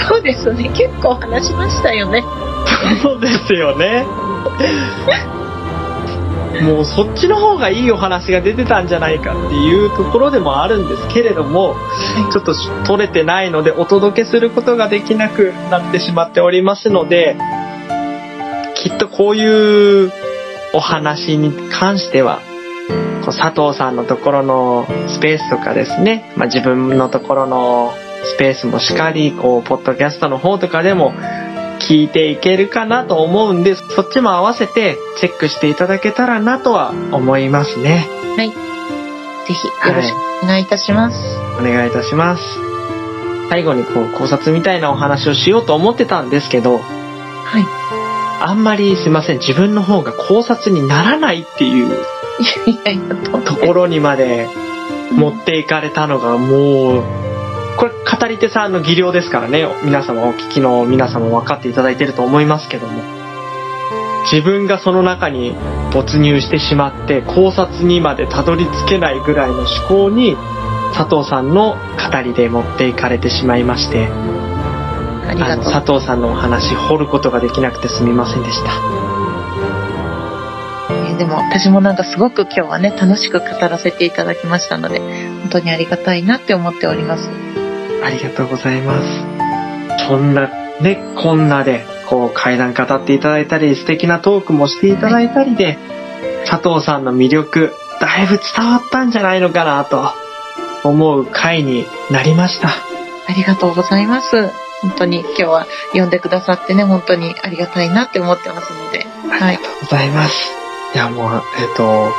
そうですね。結構話しましたよね。そうですよね。もうそっちの方がいいお話が出てたんじゃないかっていうところでもあるんですけれども、ちょっと撮れてないのでお届けすることができなくなってしまっておりますので、きっとこういうお話に関しては、こう佐藤さんのところのスペースとかですね、まあ、自分のところのスペースもしっかり、こう、ポッドキャストの方とかでも聞いていけるかなと思うんです。そっちも合わせてチェックしていただけたらなとは思いますね。ぜひ、よろしくお願いいたします。お願いいたします。最後にこう考察みたいなお話をしようと思ってたんですけど、はい。あんまりすいません、自分の方が考察にならないっていういやいや、とところにまで持っていかれたのがもう、これ語り手さんの技量ですからね、皆様お聞きの皆様分かっていただいてると思いますけども、自分がその中に没入してしまって考察にまでたどり着けないぐらいの思考に佐藤さんの語りで持っていかれてしまいまして、ありがとう。佐藤さんのお話掘ることができなくてすみませんでした。えーでも私もなんかすごく今日はね、楽しく語らせていただきましたので、本当にありがたいなって思っております。ありがとうございます。そんな、ね、こんなで、こう、階段語っていただいたり、素敵なトークもしていただいたりで、佐藤さんの魅力、だいぶ伝わったんじゃないのかなと思う回になりました。ありがとうございます。本当に今日は呼んでくださってね、本当にありがたいなって思ってますので。はいありが。とうございます。いや、もう、えっ、と、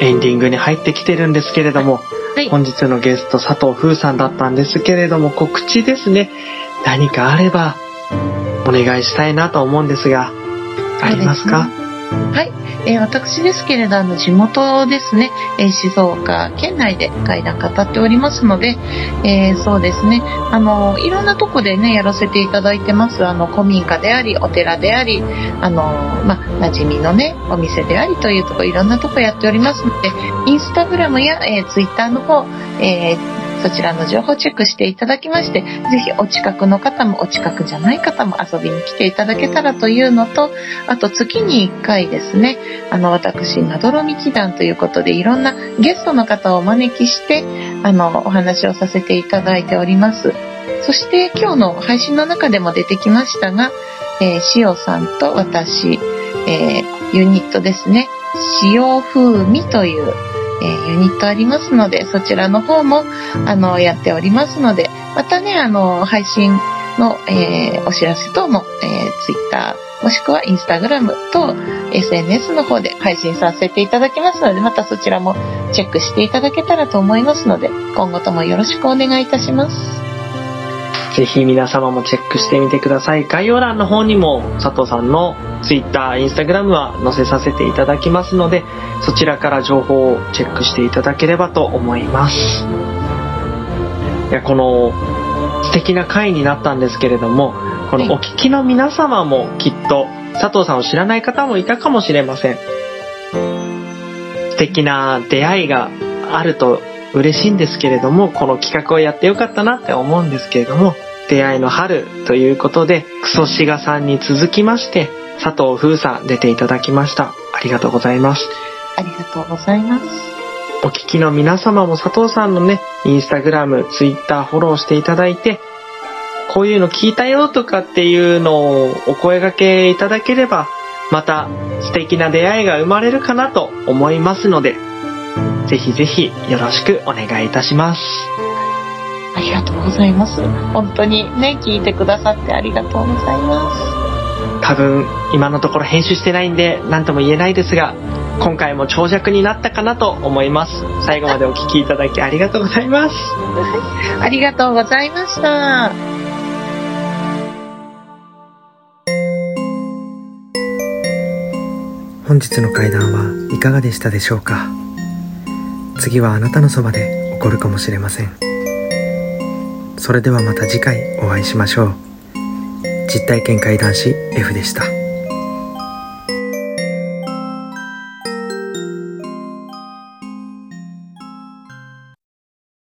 エンディングに入ってきてるんですけれども、はい。本日のゲスト佐藤風さんだったんですけれども、告知ですね。何かあれば、お願いしたいなと思うんですが、ありますか？はい。えー私ですけれど、あの、地元ですね、えー静岡県内で階段語っておりますので、えーそうですね、あの、いろんなとこでね、やらせていただいてます。あの、古民家であり、お寺であり、あの、まあ、馴染みのね、お店でありというとこ、いろんなとこやっておりますので、インスタグラムや、えーツイッターの方、えーそちらの情報チェックしていただきまして、ぜひお近くの方もお近くじゃない方も遊びに来ていただけたらというのと、あと月に1回ですね、あの私、などろみ祈願ということでいろんなゲストの方をお招きして、あの、お話をさせていただいております。そして今日の配信の中でも出てきましたが、えー、しおさんと私、えーユニットですね、塩風味という、えーユニットありますので、そちらの方も、あの、やっておりますので、またね、あの、配信の、えーお知らせ等も、えー、Twitter、もしくは Instagram と SNS の方で配信させていただきますので、またそちらもチェックしていただけたらと思いますので、今後ともよろしくお願いいたします。ぜひ皆様もチェックしてみてください。概要欄の方にも佐藤さんの Twitter、Instagram は載せさせていただきますので、そちらから情報をチェックしていただければと思います。いや、この素敵な回になったんですけれども、このお聞きの皆様もきっと佐藤さんを知らない方もいたかもしれません。素敵な出会いがあると嬉しいんですけれども、この企画をやってよかったなって思うんですけれども、出会いの春ということで、クソシガさんに続きまして、佐藤風さん出ていただきました。ありがとうございます。ありがとうございます。お聞きの皆様も佐藤さんのね、インスタグラム、ツイッターフォローしていただいて、こういうの聞いたよとかっていうのをお声掛けいただければ、また素敵な出会いが生まれるかなと思いますので、ぜひぜひよろしくお願いいたします。ありがとうございます。本当にね、聞いてくださってありがとうございます。多分今のところ編集してないんで何とも言えないですが今回も長尺になったかなと思います最後までお聞きいただきありがとうございます ありがとうございました。本日の会談はいかがでしたでしょうか？次はあなたのそばで起こるかもしれません。それではまた次回お会いしましょう。実体験会談師 F でした。